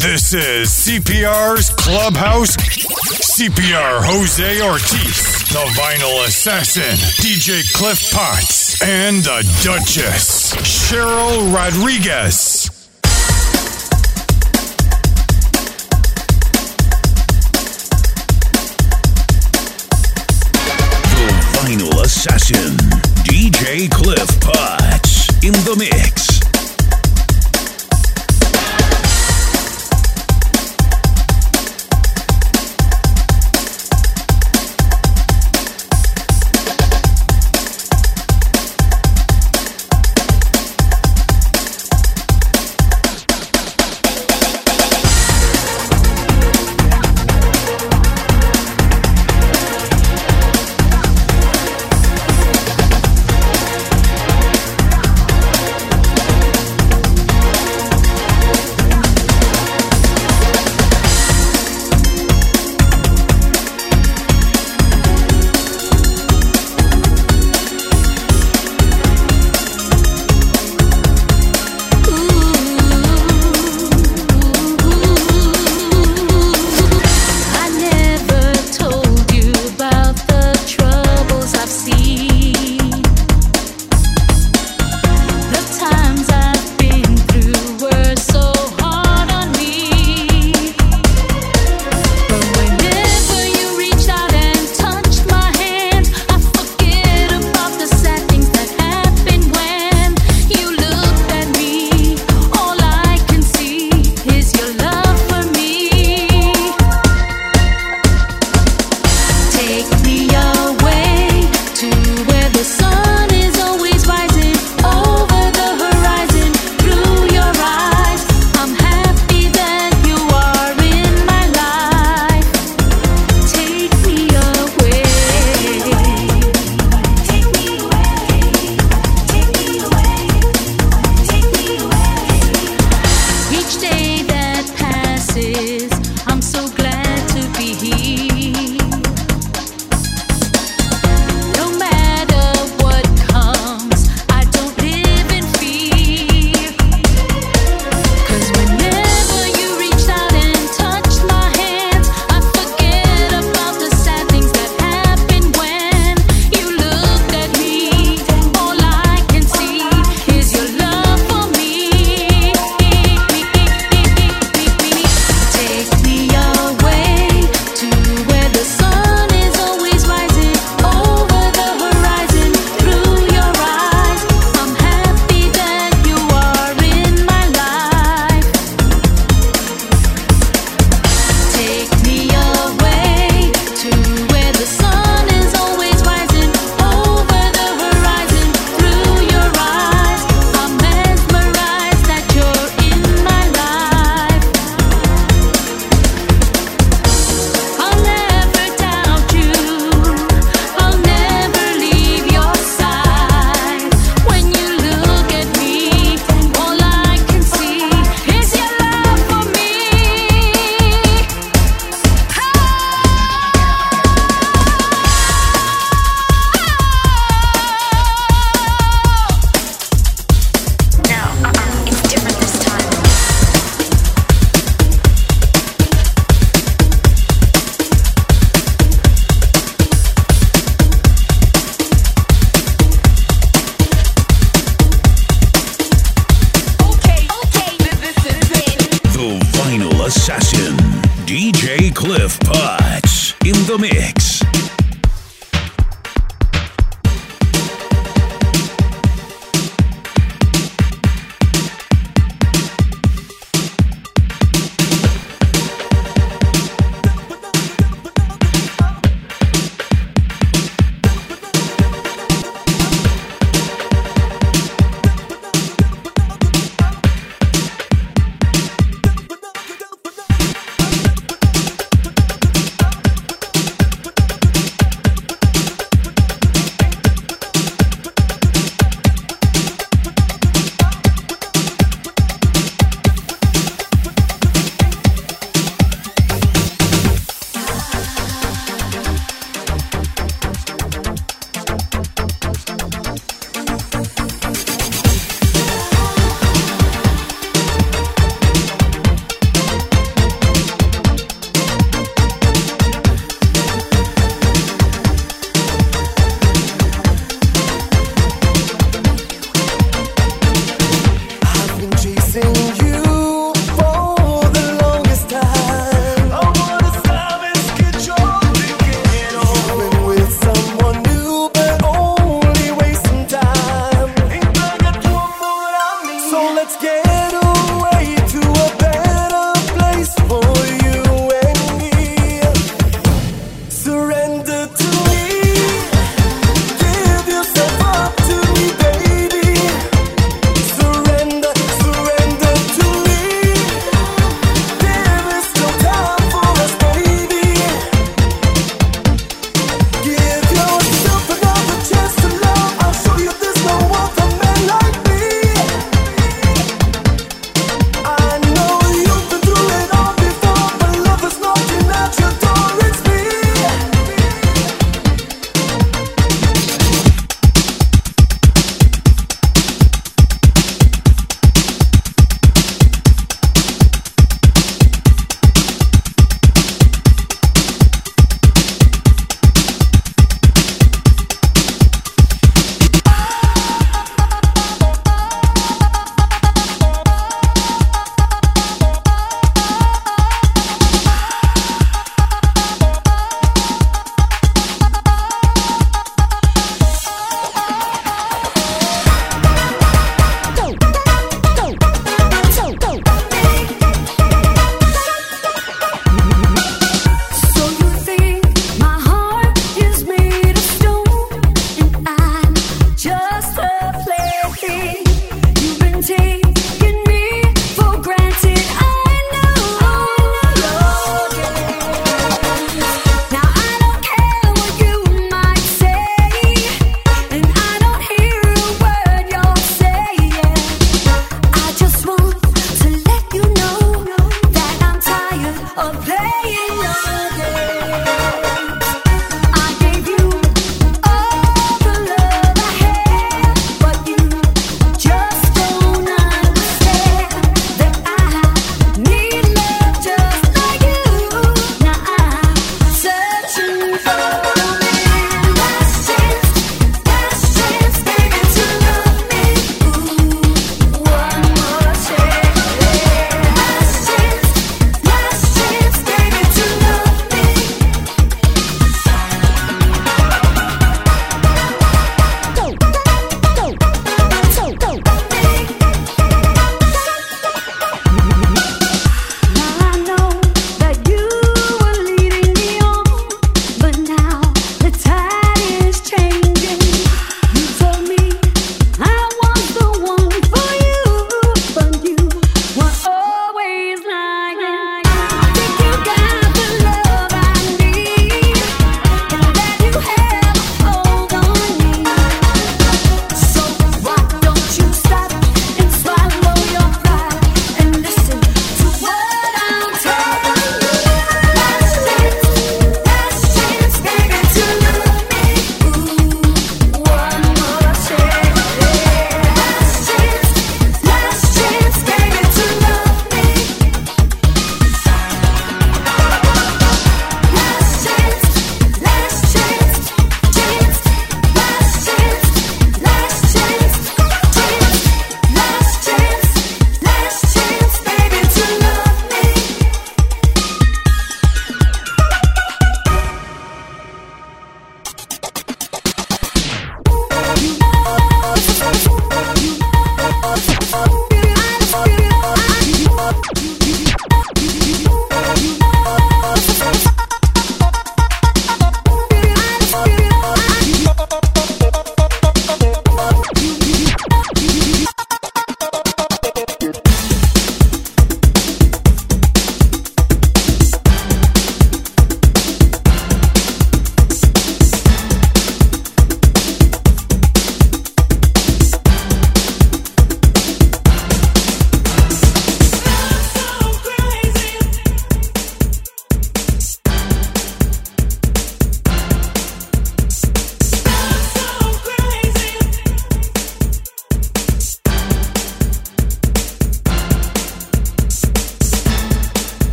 This is CPR's Clubhouse. CPR Jose Ortiz, the Vinyl Assassin, DJ Cliff Potts, and the Duchess, Cheryl Rodriguez. The Vinyl Assassin, DJ Cliff Potts, in the mix.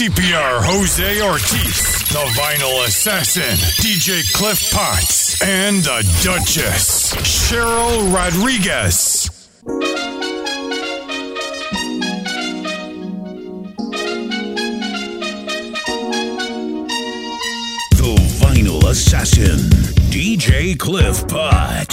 CPR Jose Ortiz, the Vinyl Assassin, DJ Cliff Potts, and the Duchess, Cheryl Rodriguez. The Vinyl Assassin, DJ Cliff Potts.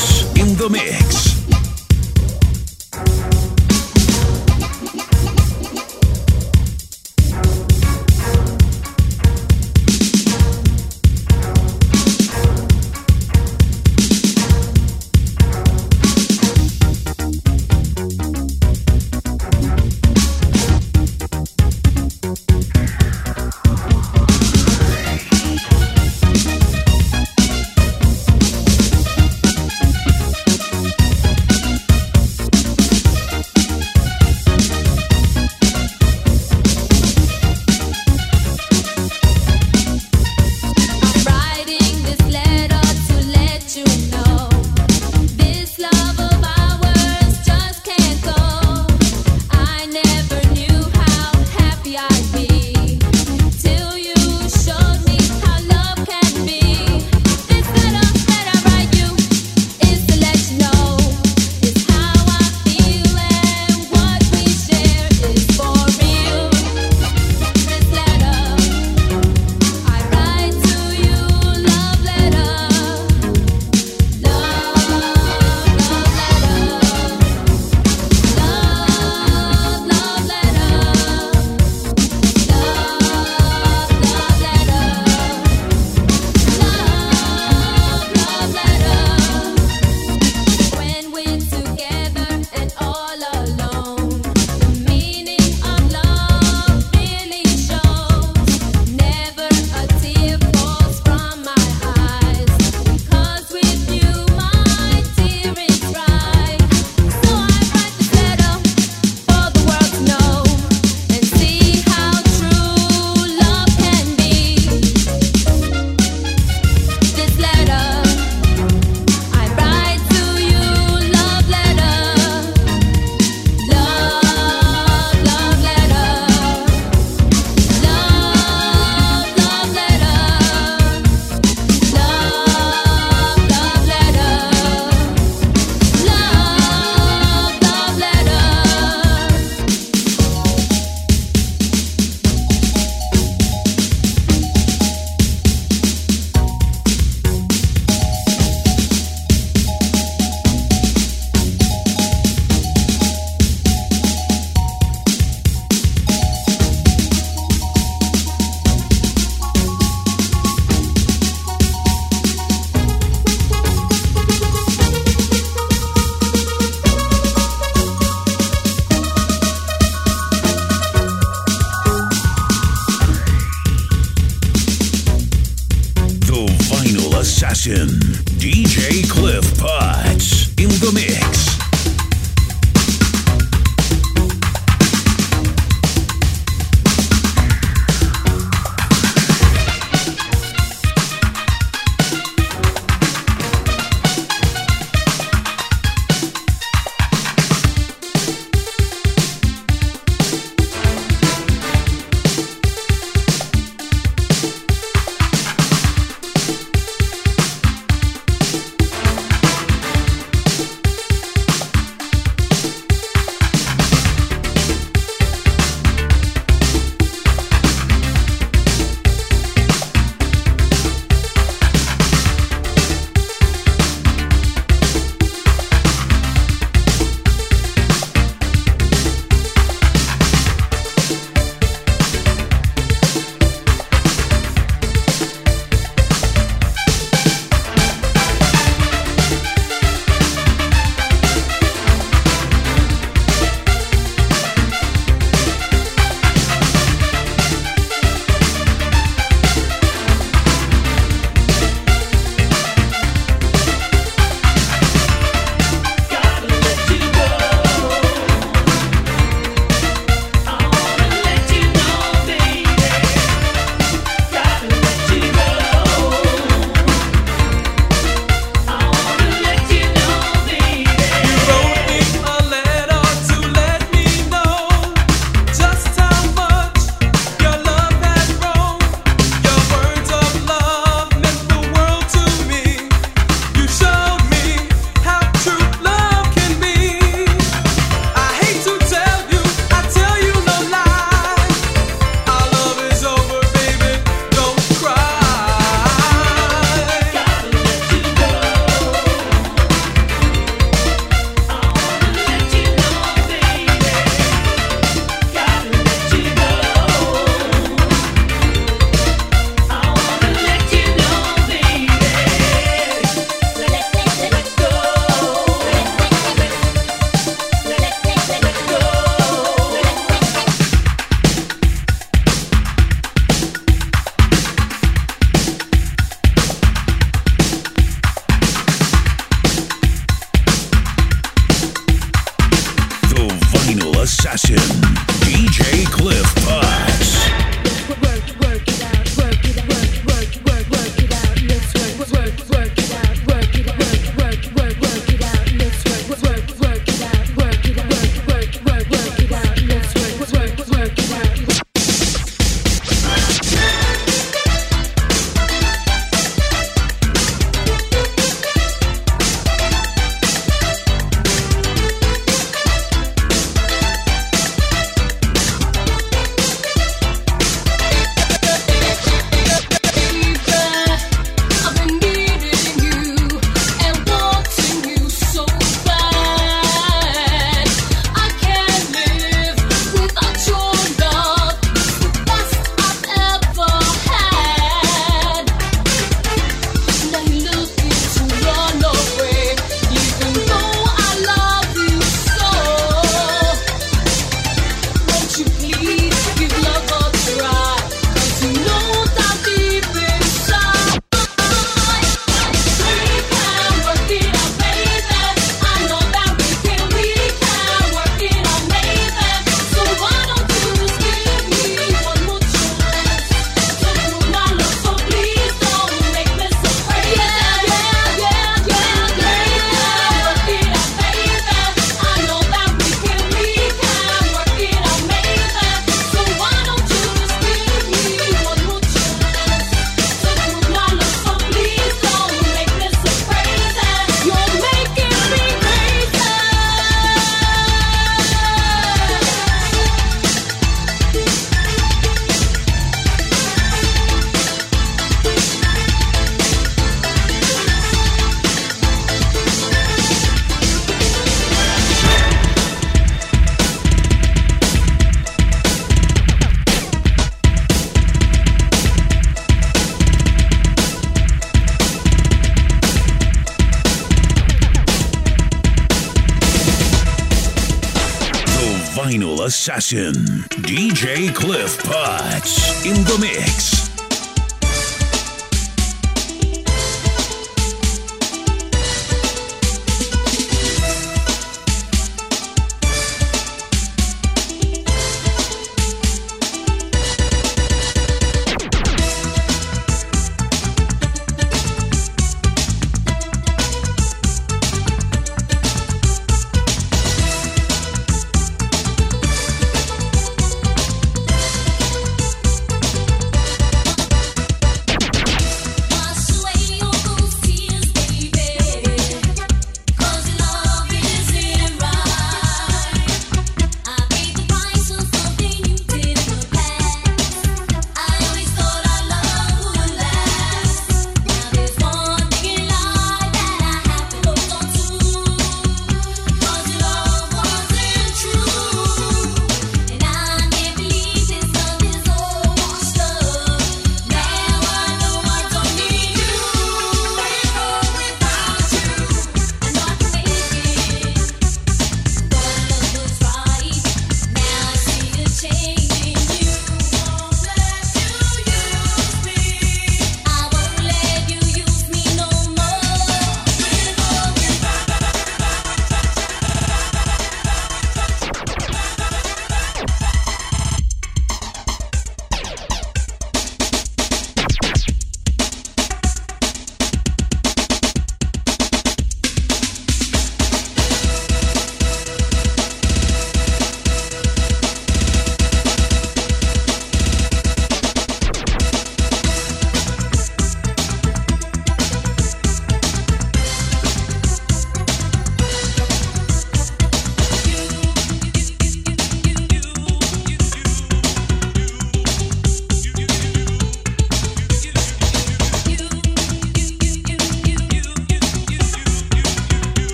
Vinyl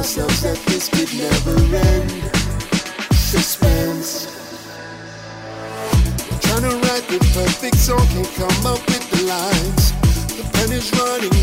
ourselves that this could never end. Suspense. Trying to write the perfect song, can't come up with the lines. The pen is running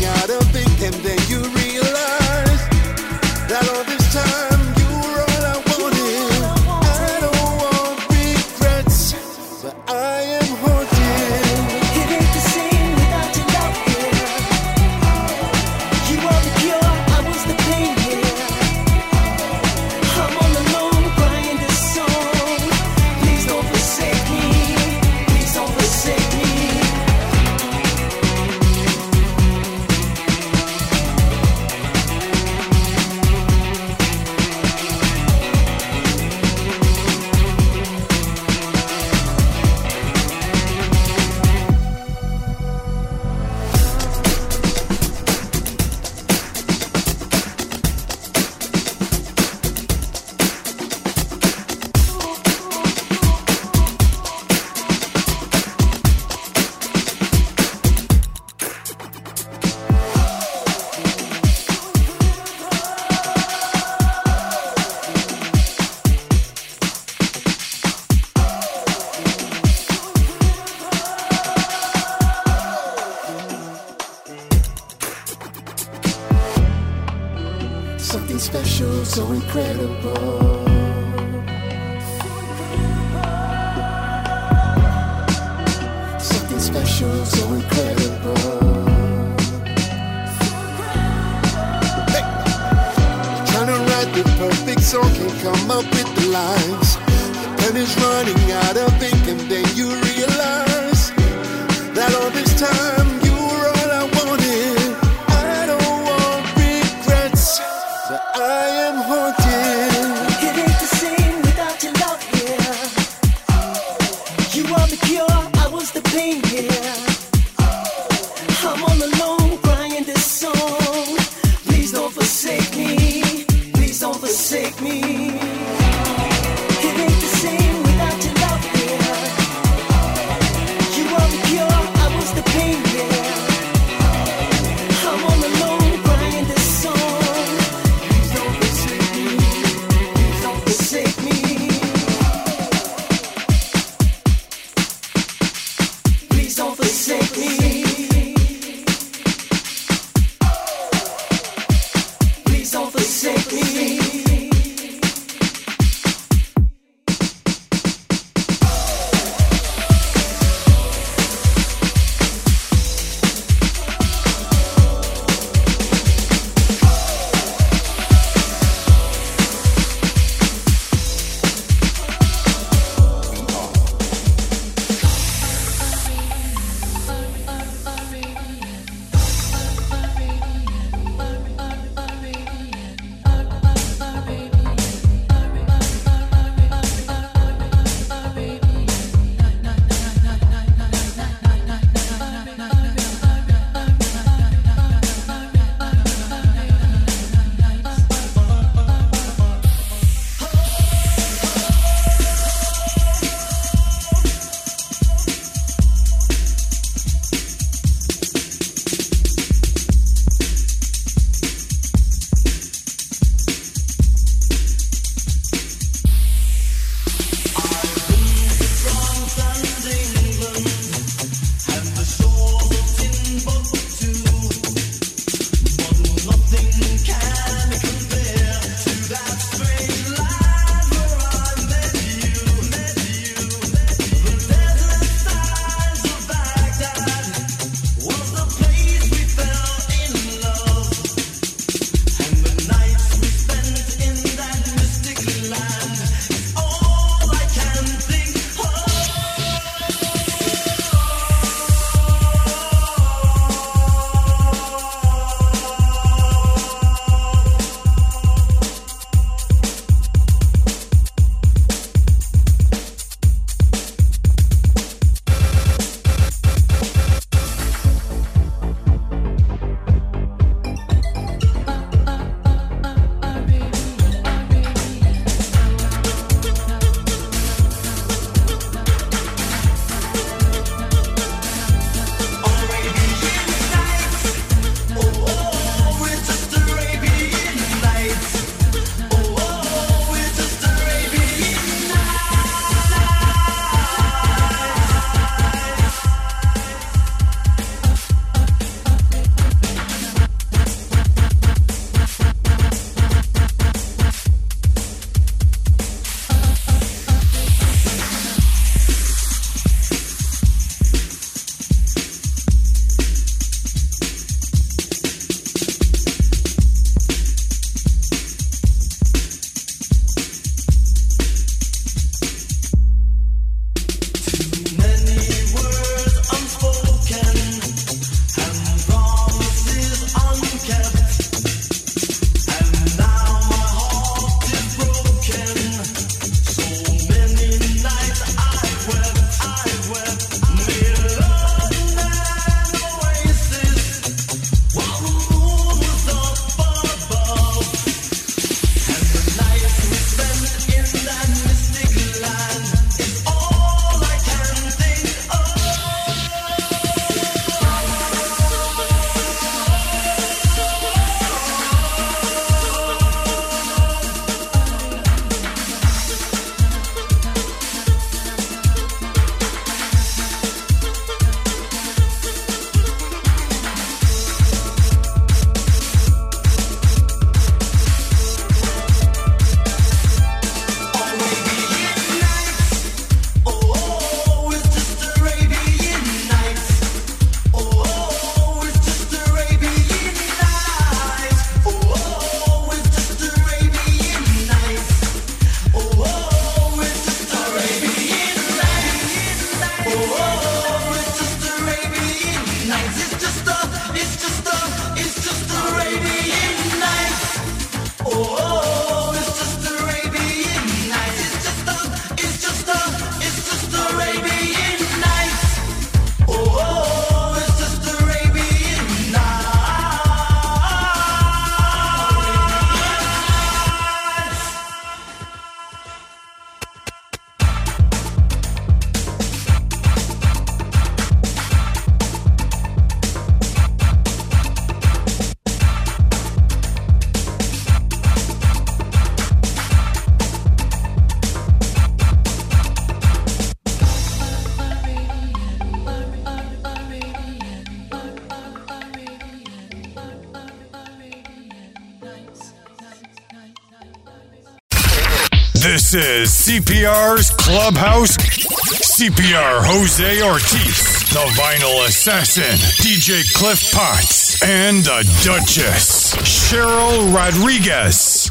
This is CPR's Clubhouse. CPR Jose Ortiz, the vinyl assassin, DJ Cliff Potts, and the Duchess, Cheryl Rodriguez.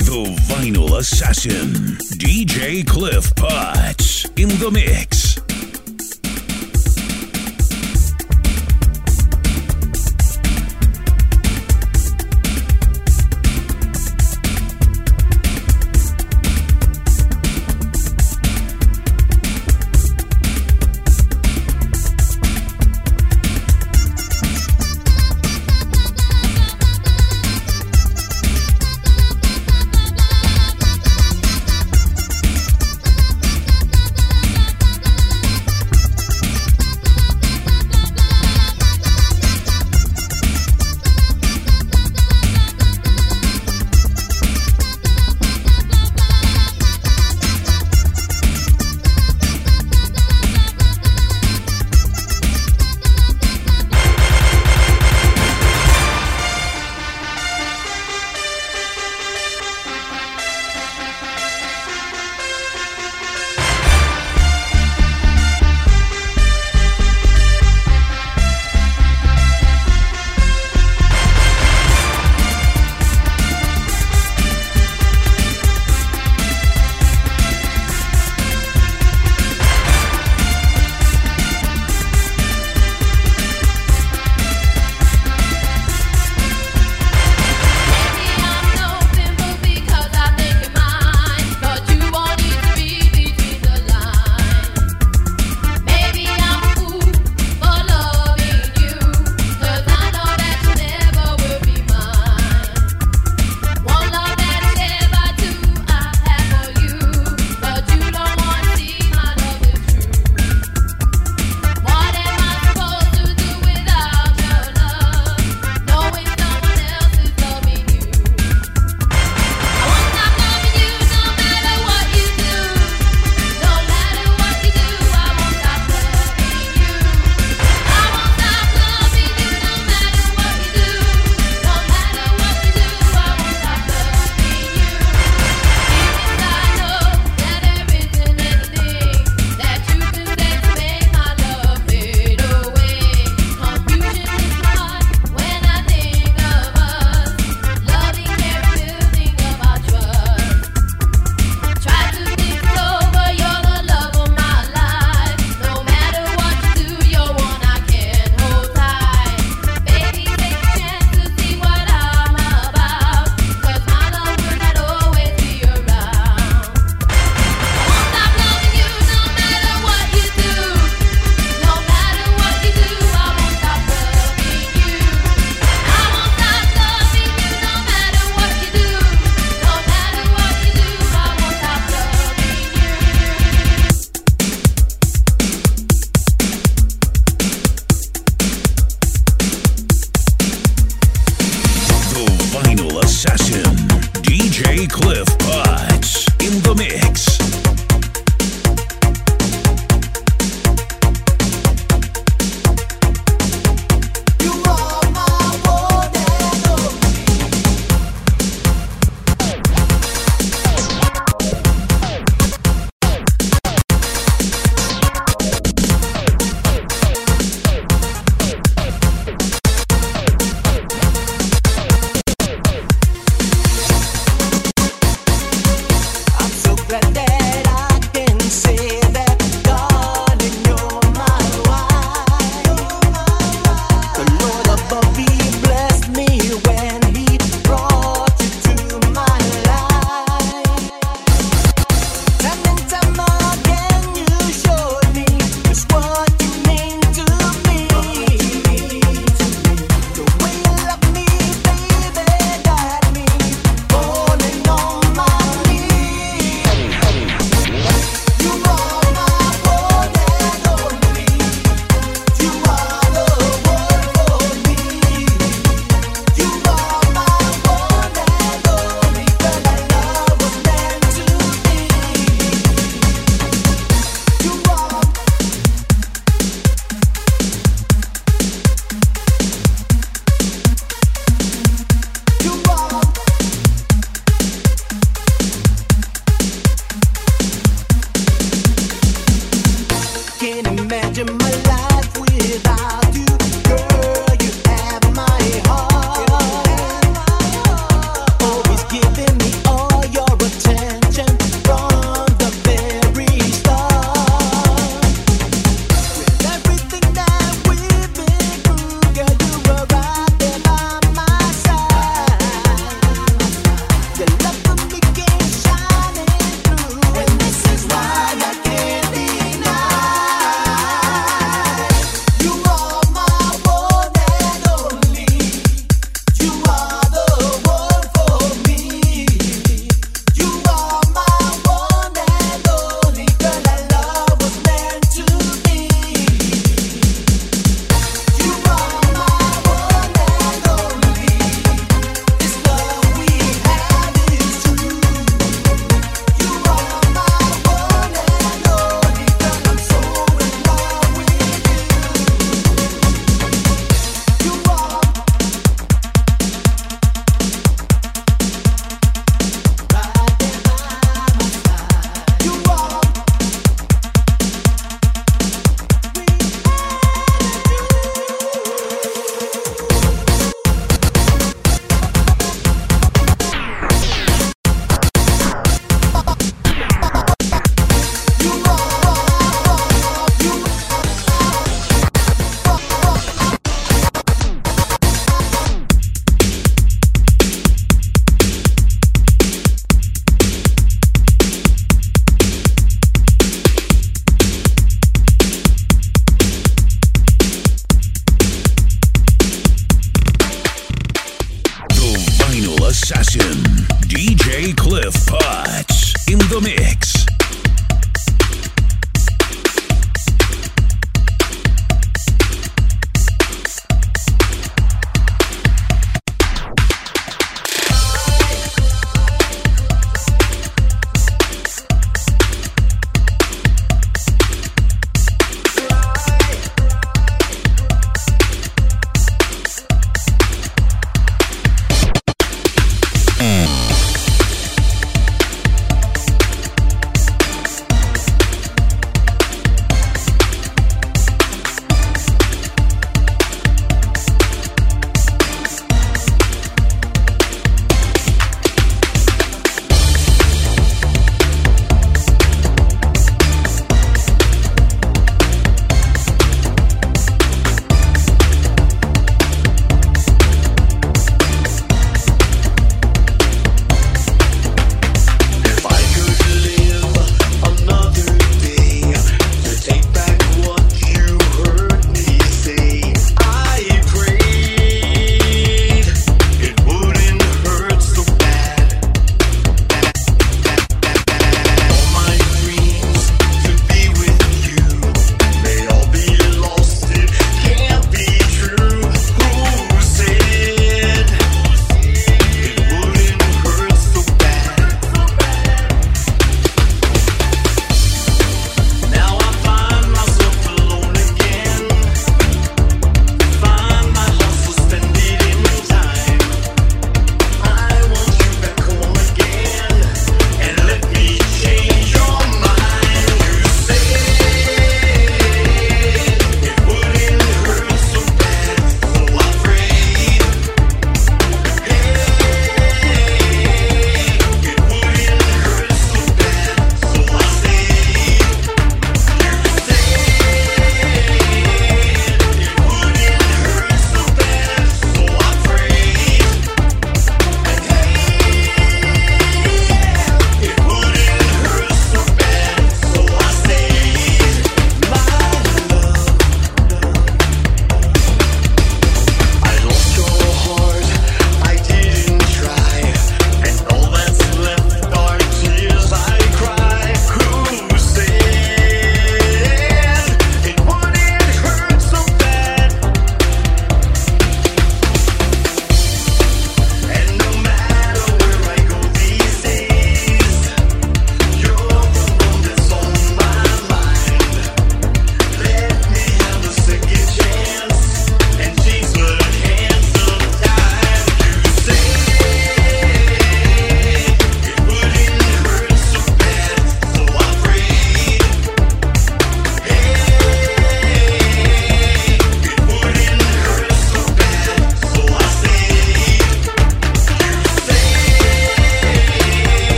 The Vinyl Assassin,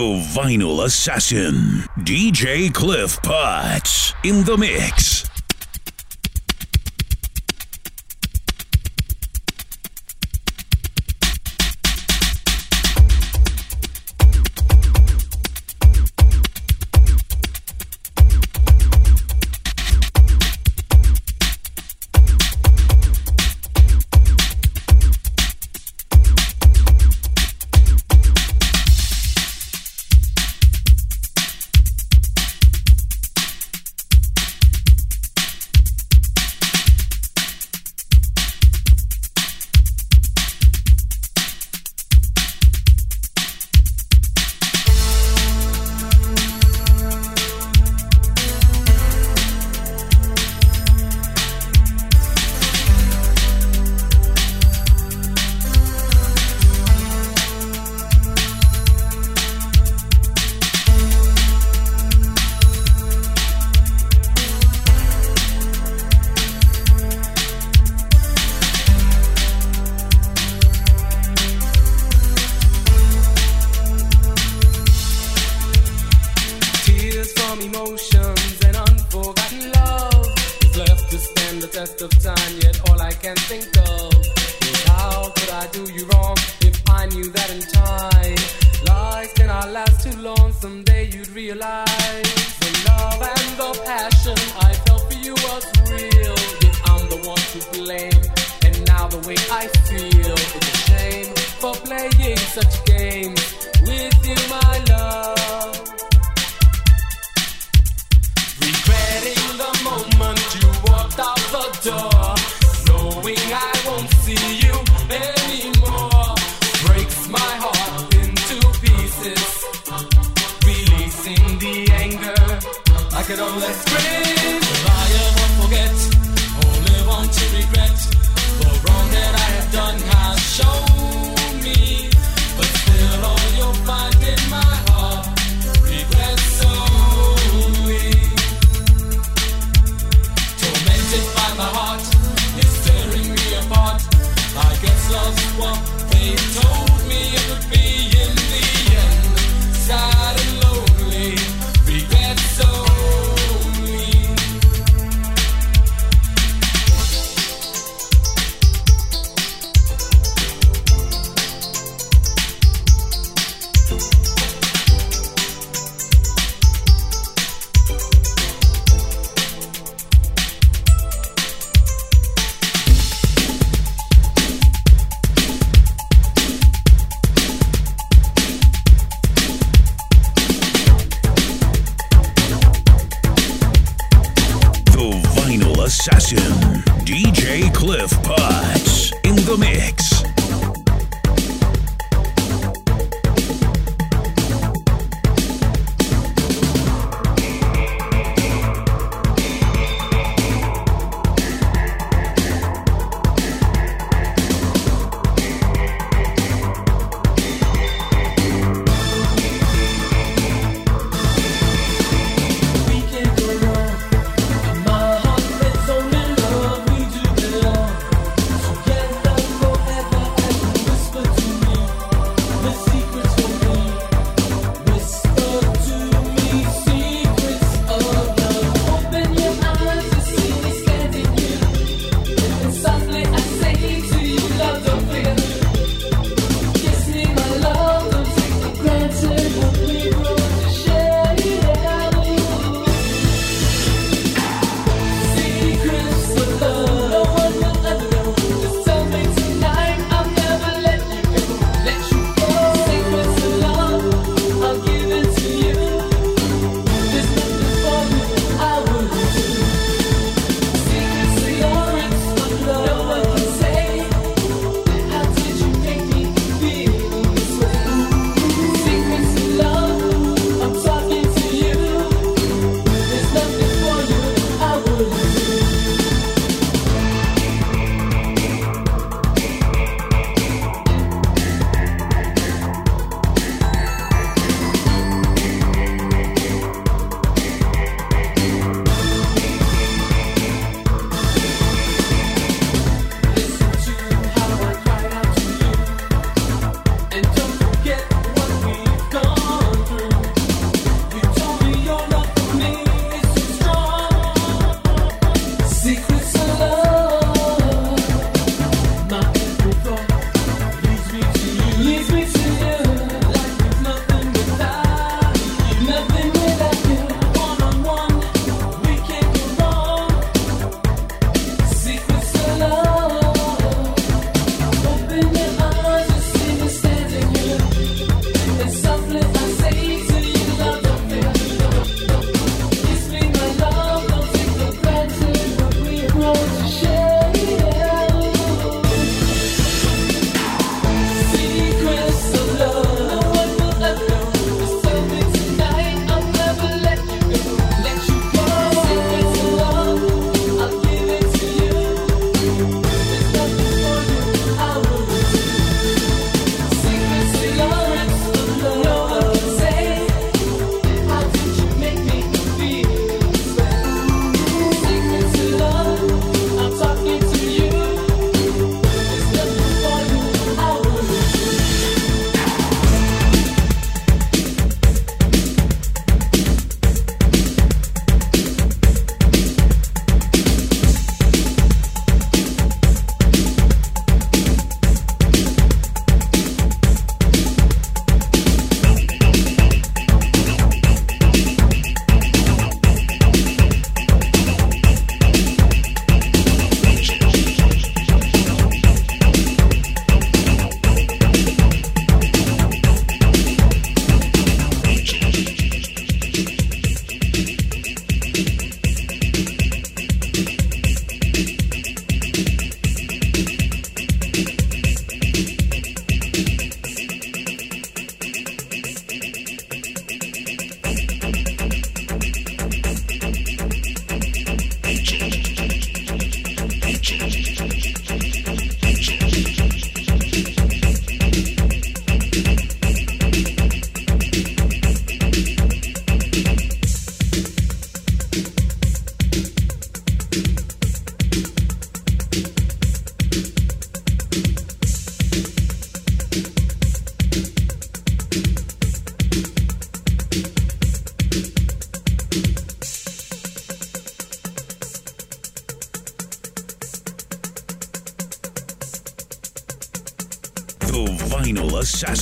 Vinyl Assassin, DJ Cliff Potts, in the mix.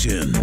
Assassin,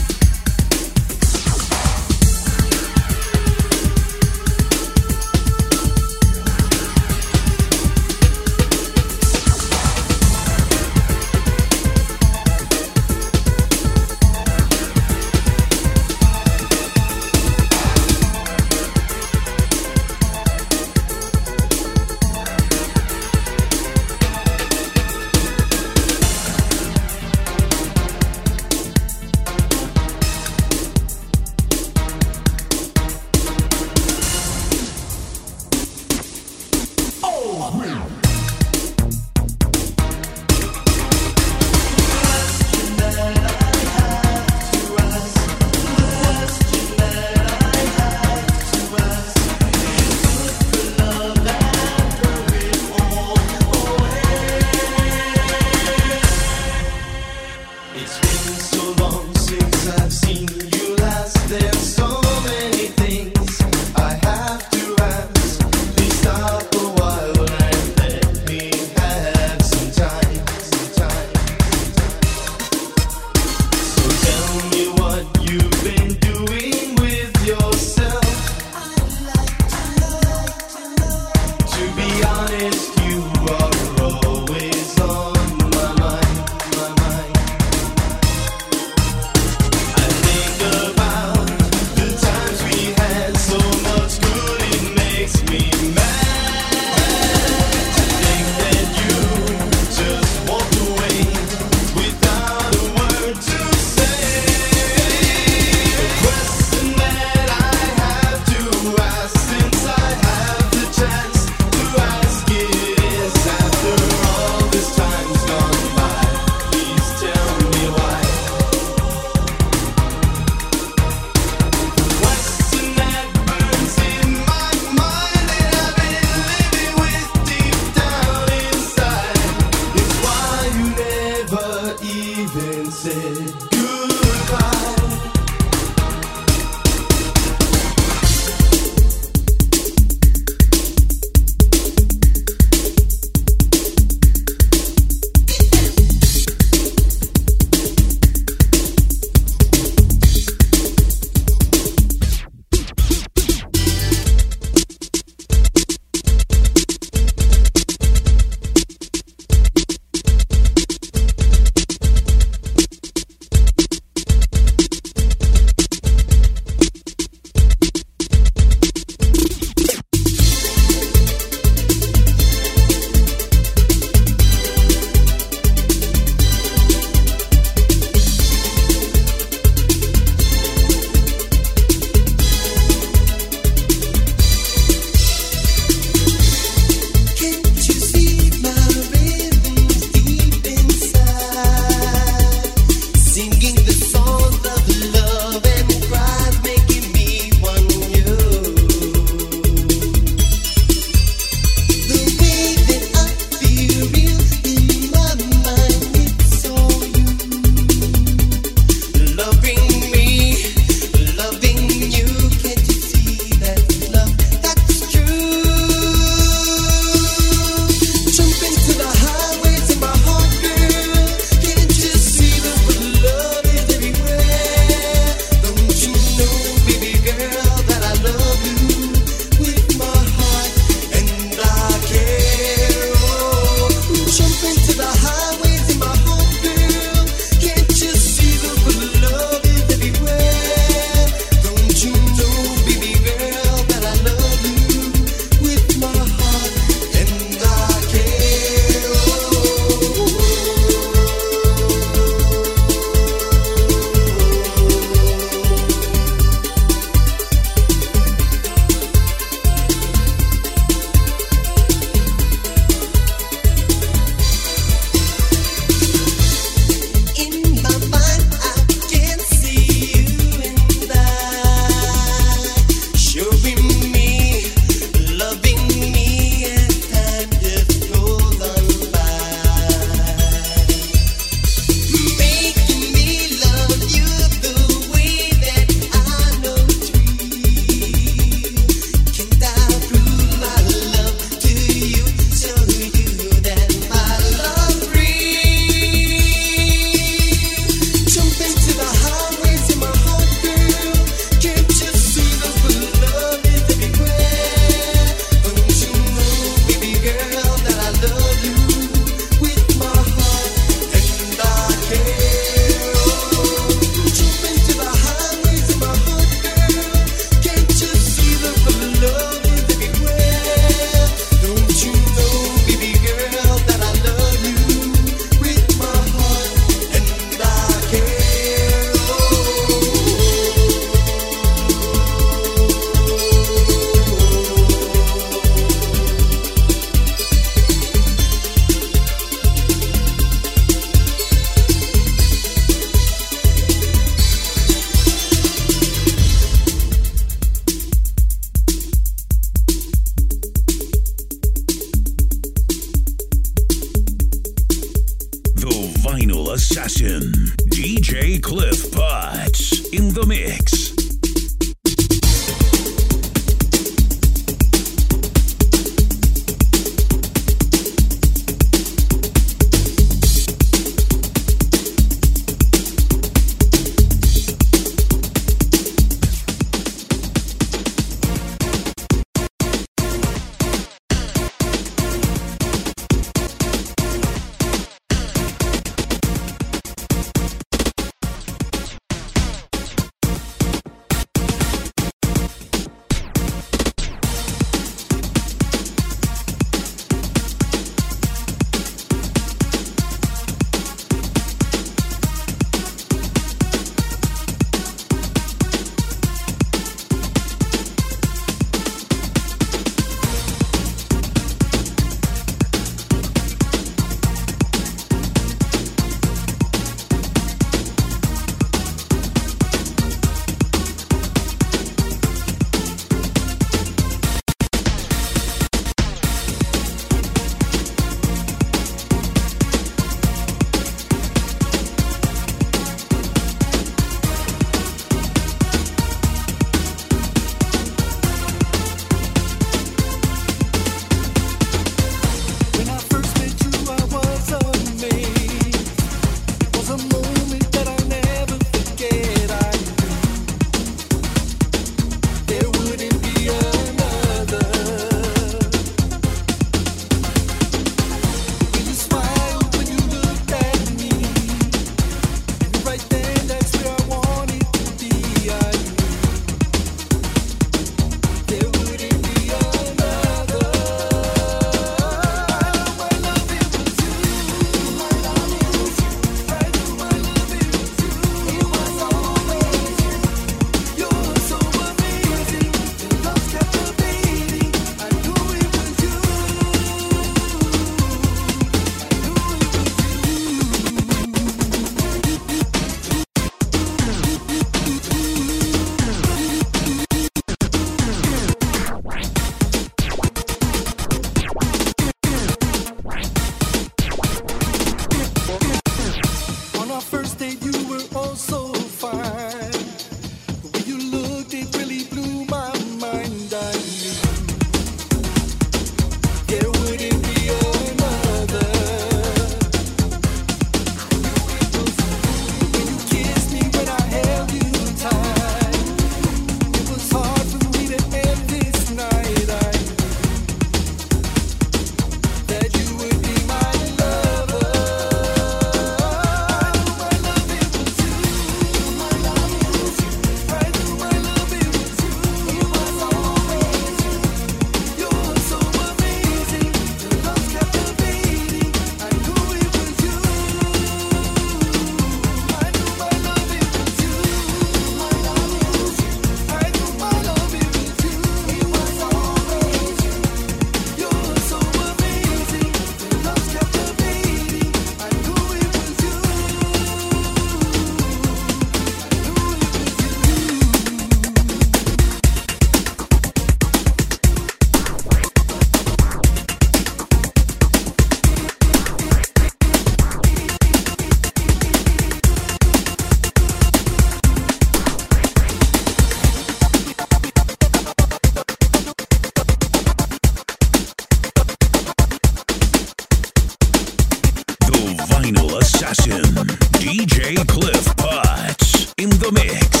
Cliff Potts in the mix.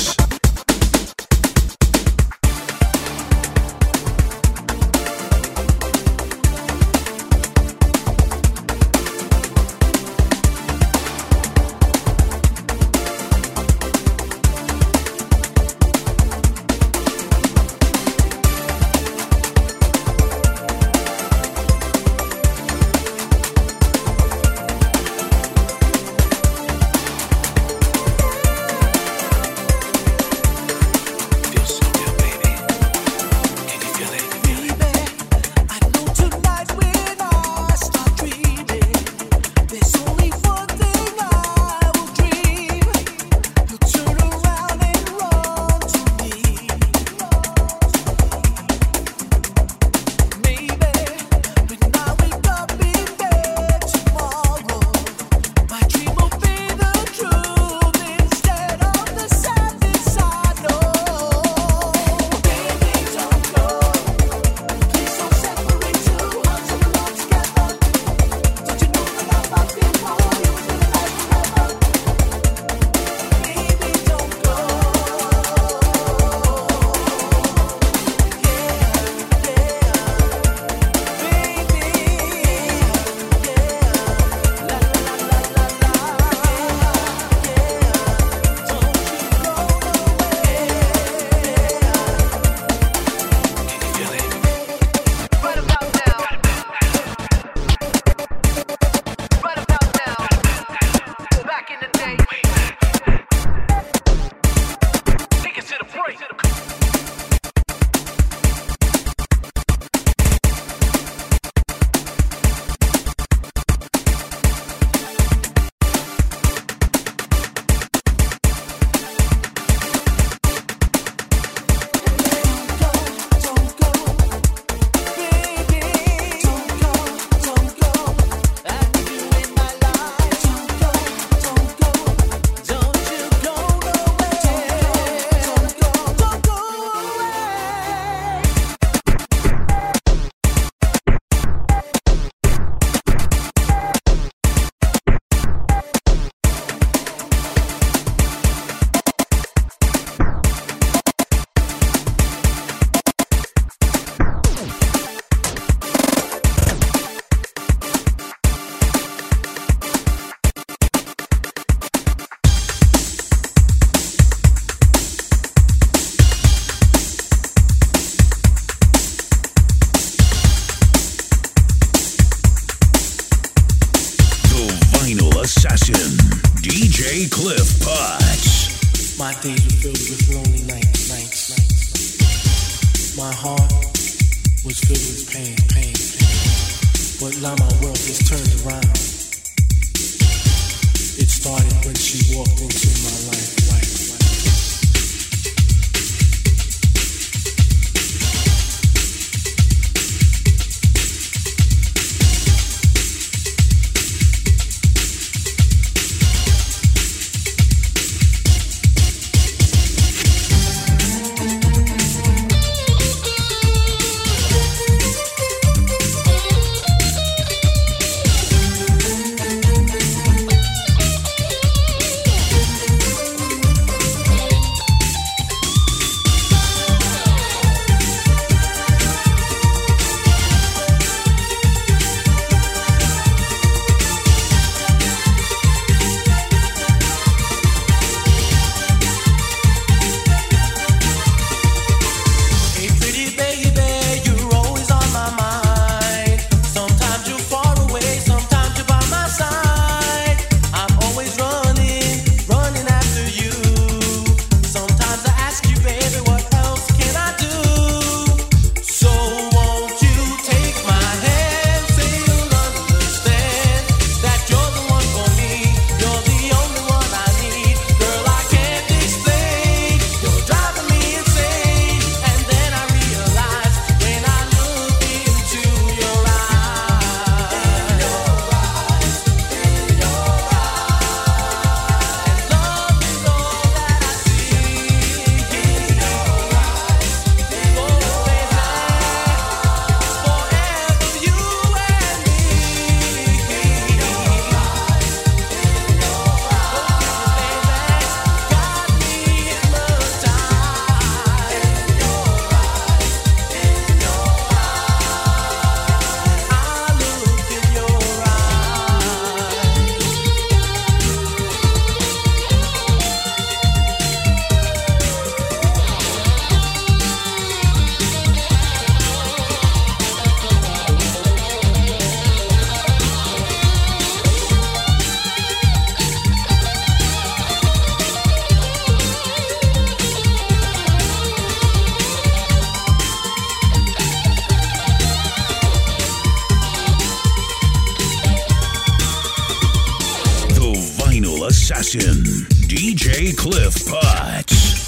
DJ Cliff Potts.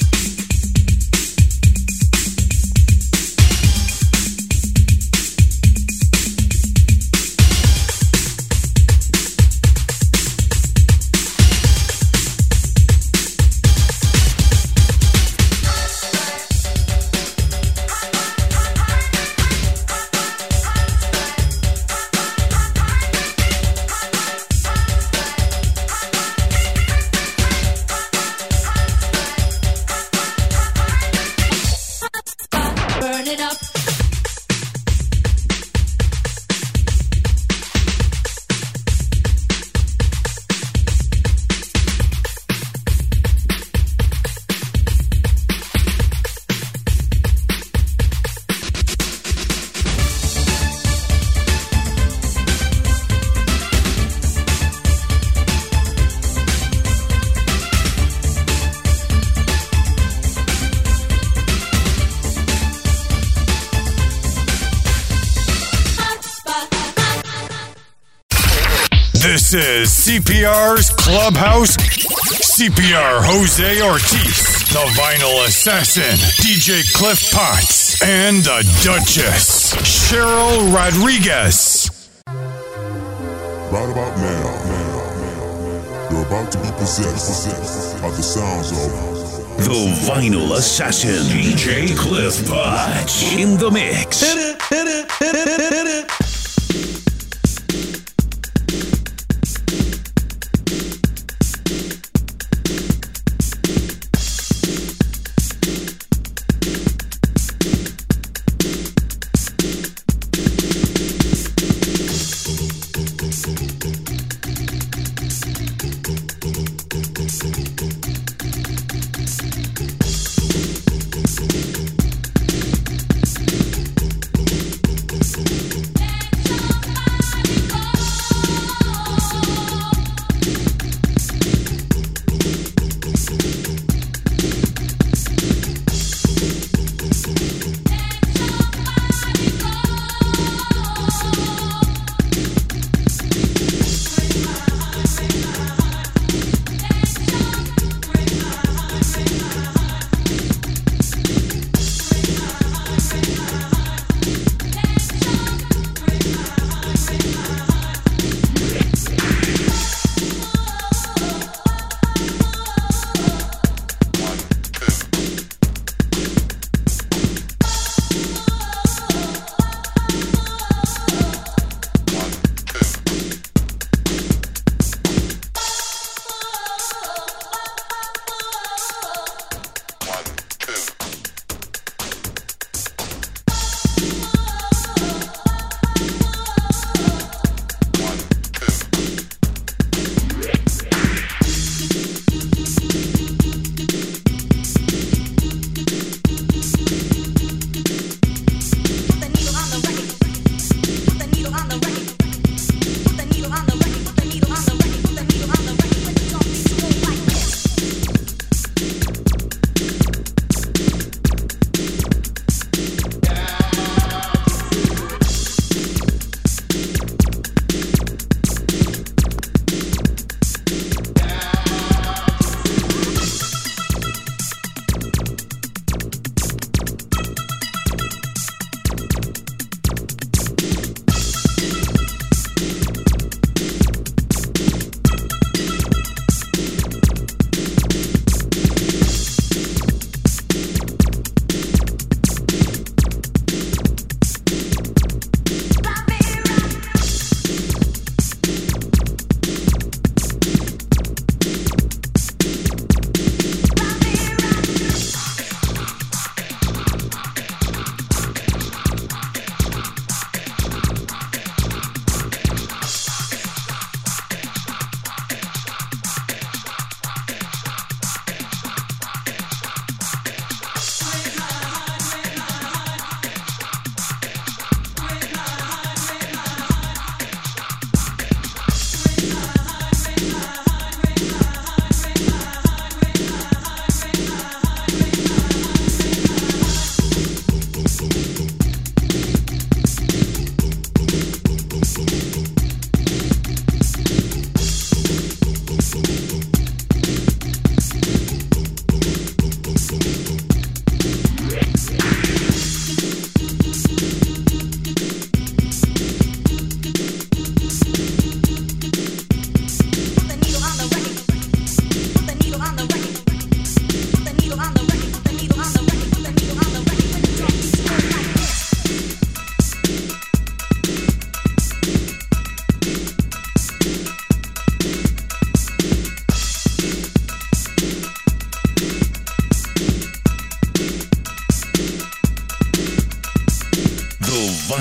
This is CPR's Clubhouse. CPR Jose Ortiz, the Vinyl Assassin, DJ Cliff Potts, and the Duchess, Cheryl Rodriguez. Right about now, you're about to be possessed by the sounds of. The Vinyl Assassin, DJ Cliff Potts, in the mix.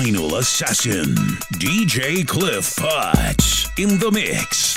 Vinyl assassin, DJ Cliff Potts, in the mix.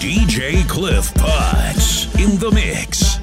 DJ Cliff Potts in the mix.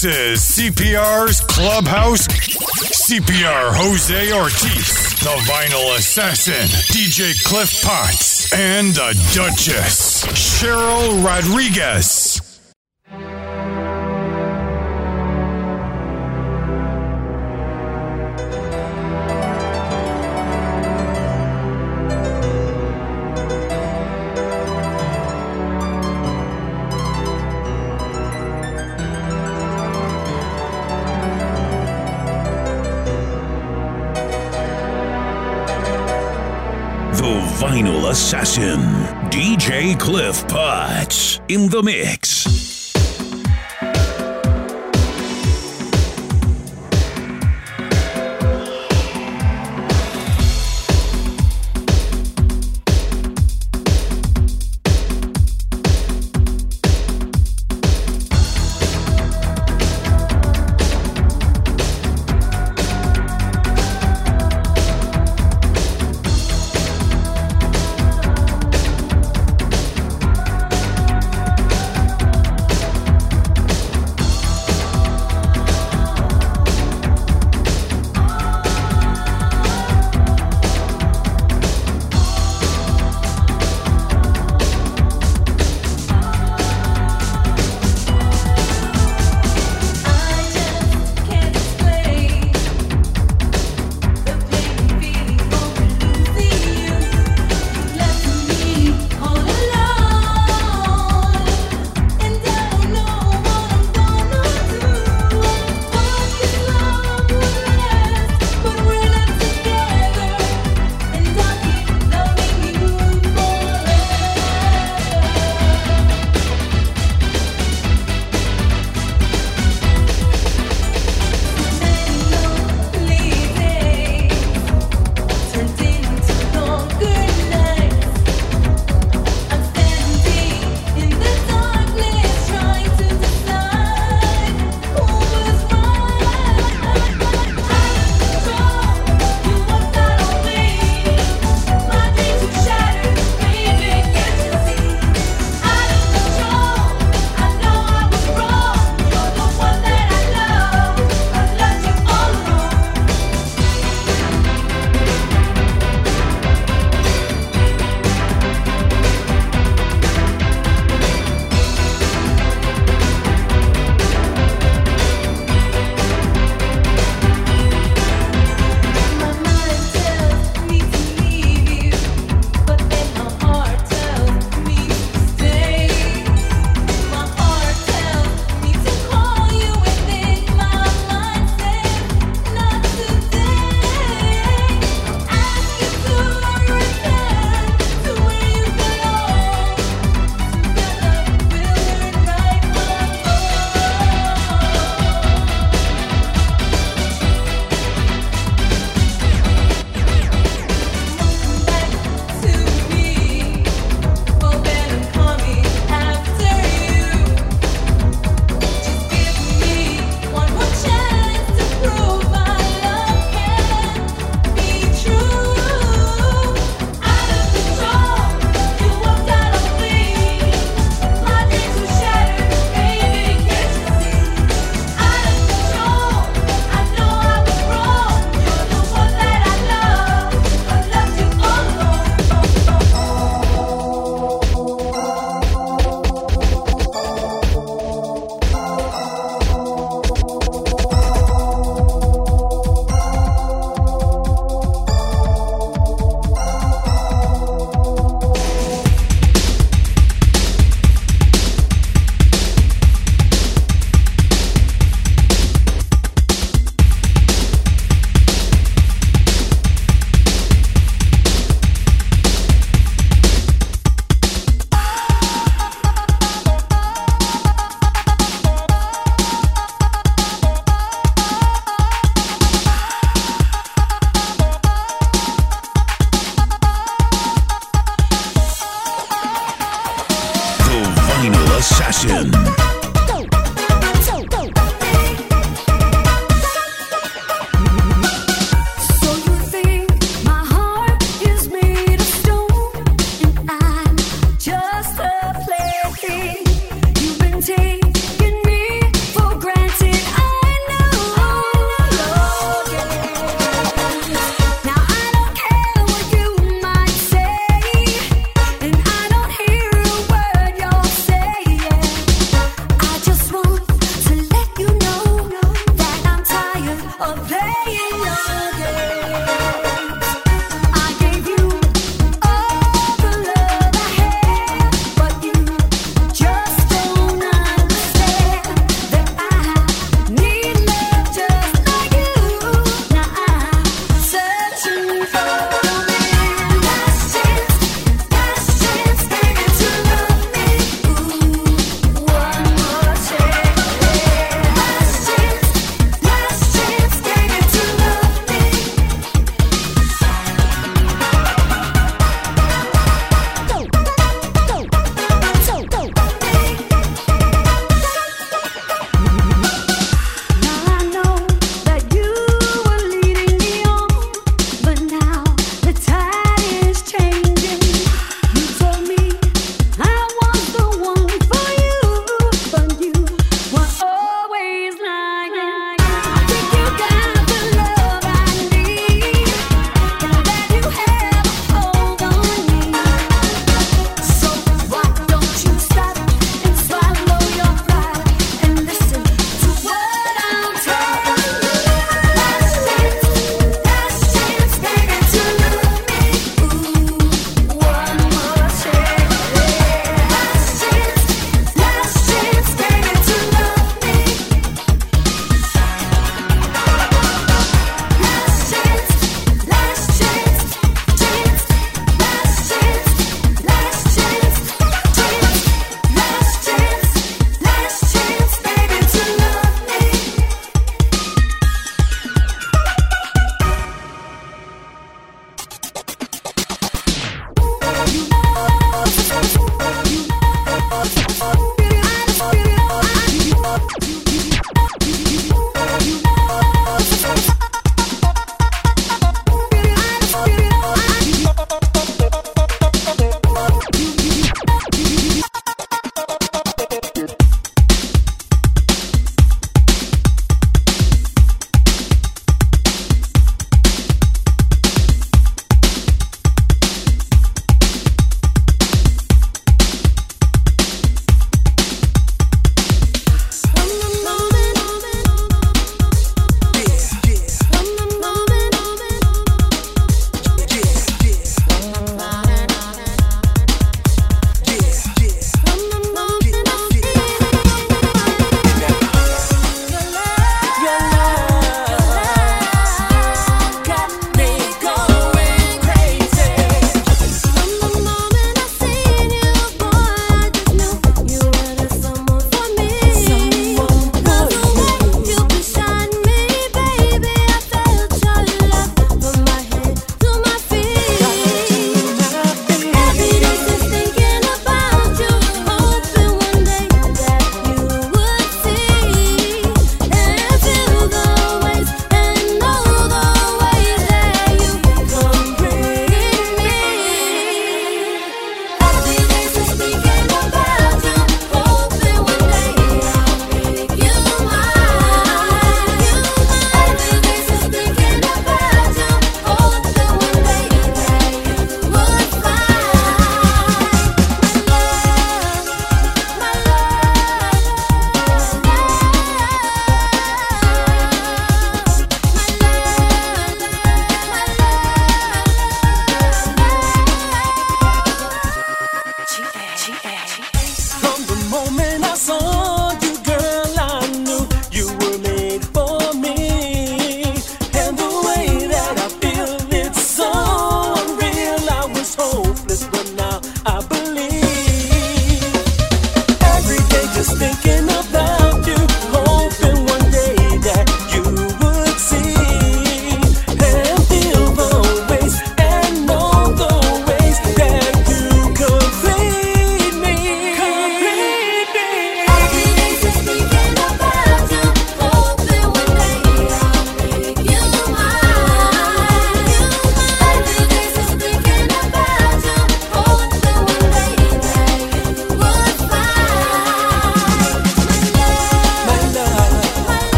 This is CPR's Clubhouse. CPR Jose Ortiz, the vinyl assassin, DJ Cliff Potts, and the Duchess, Cheryl Rodriguez. Assassin, DJ Cliff Potts, in the mix.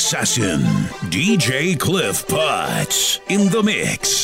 Assassin, DJ Cliff Potts, in the mix.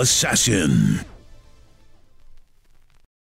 Assassin.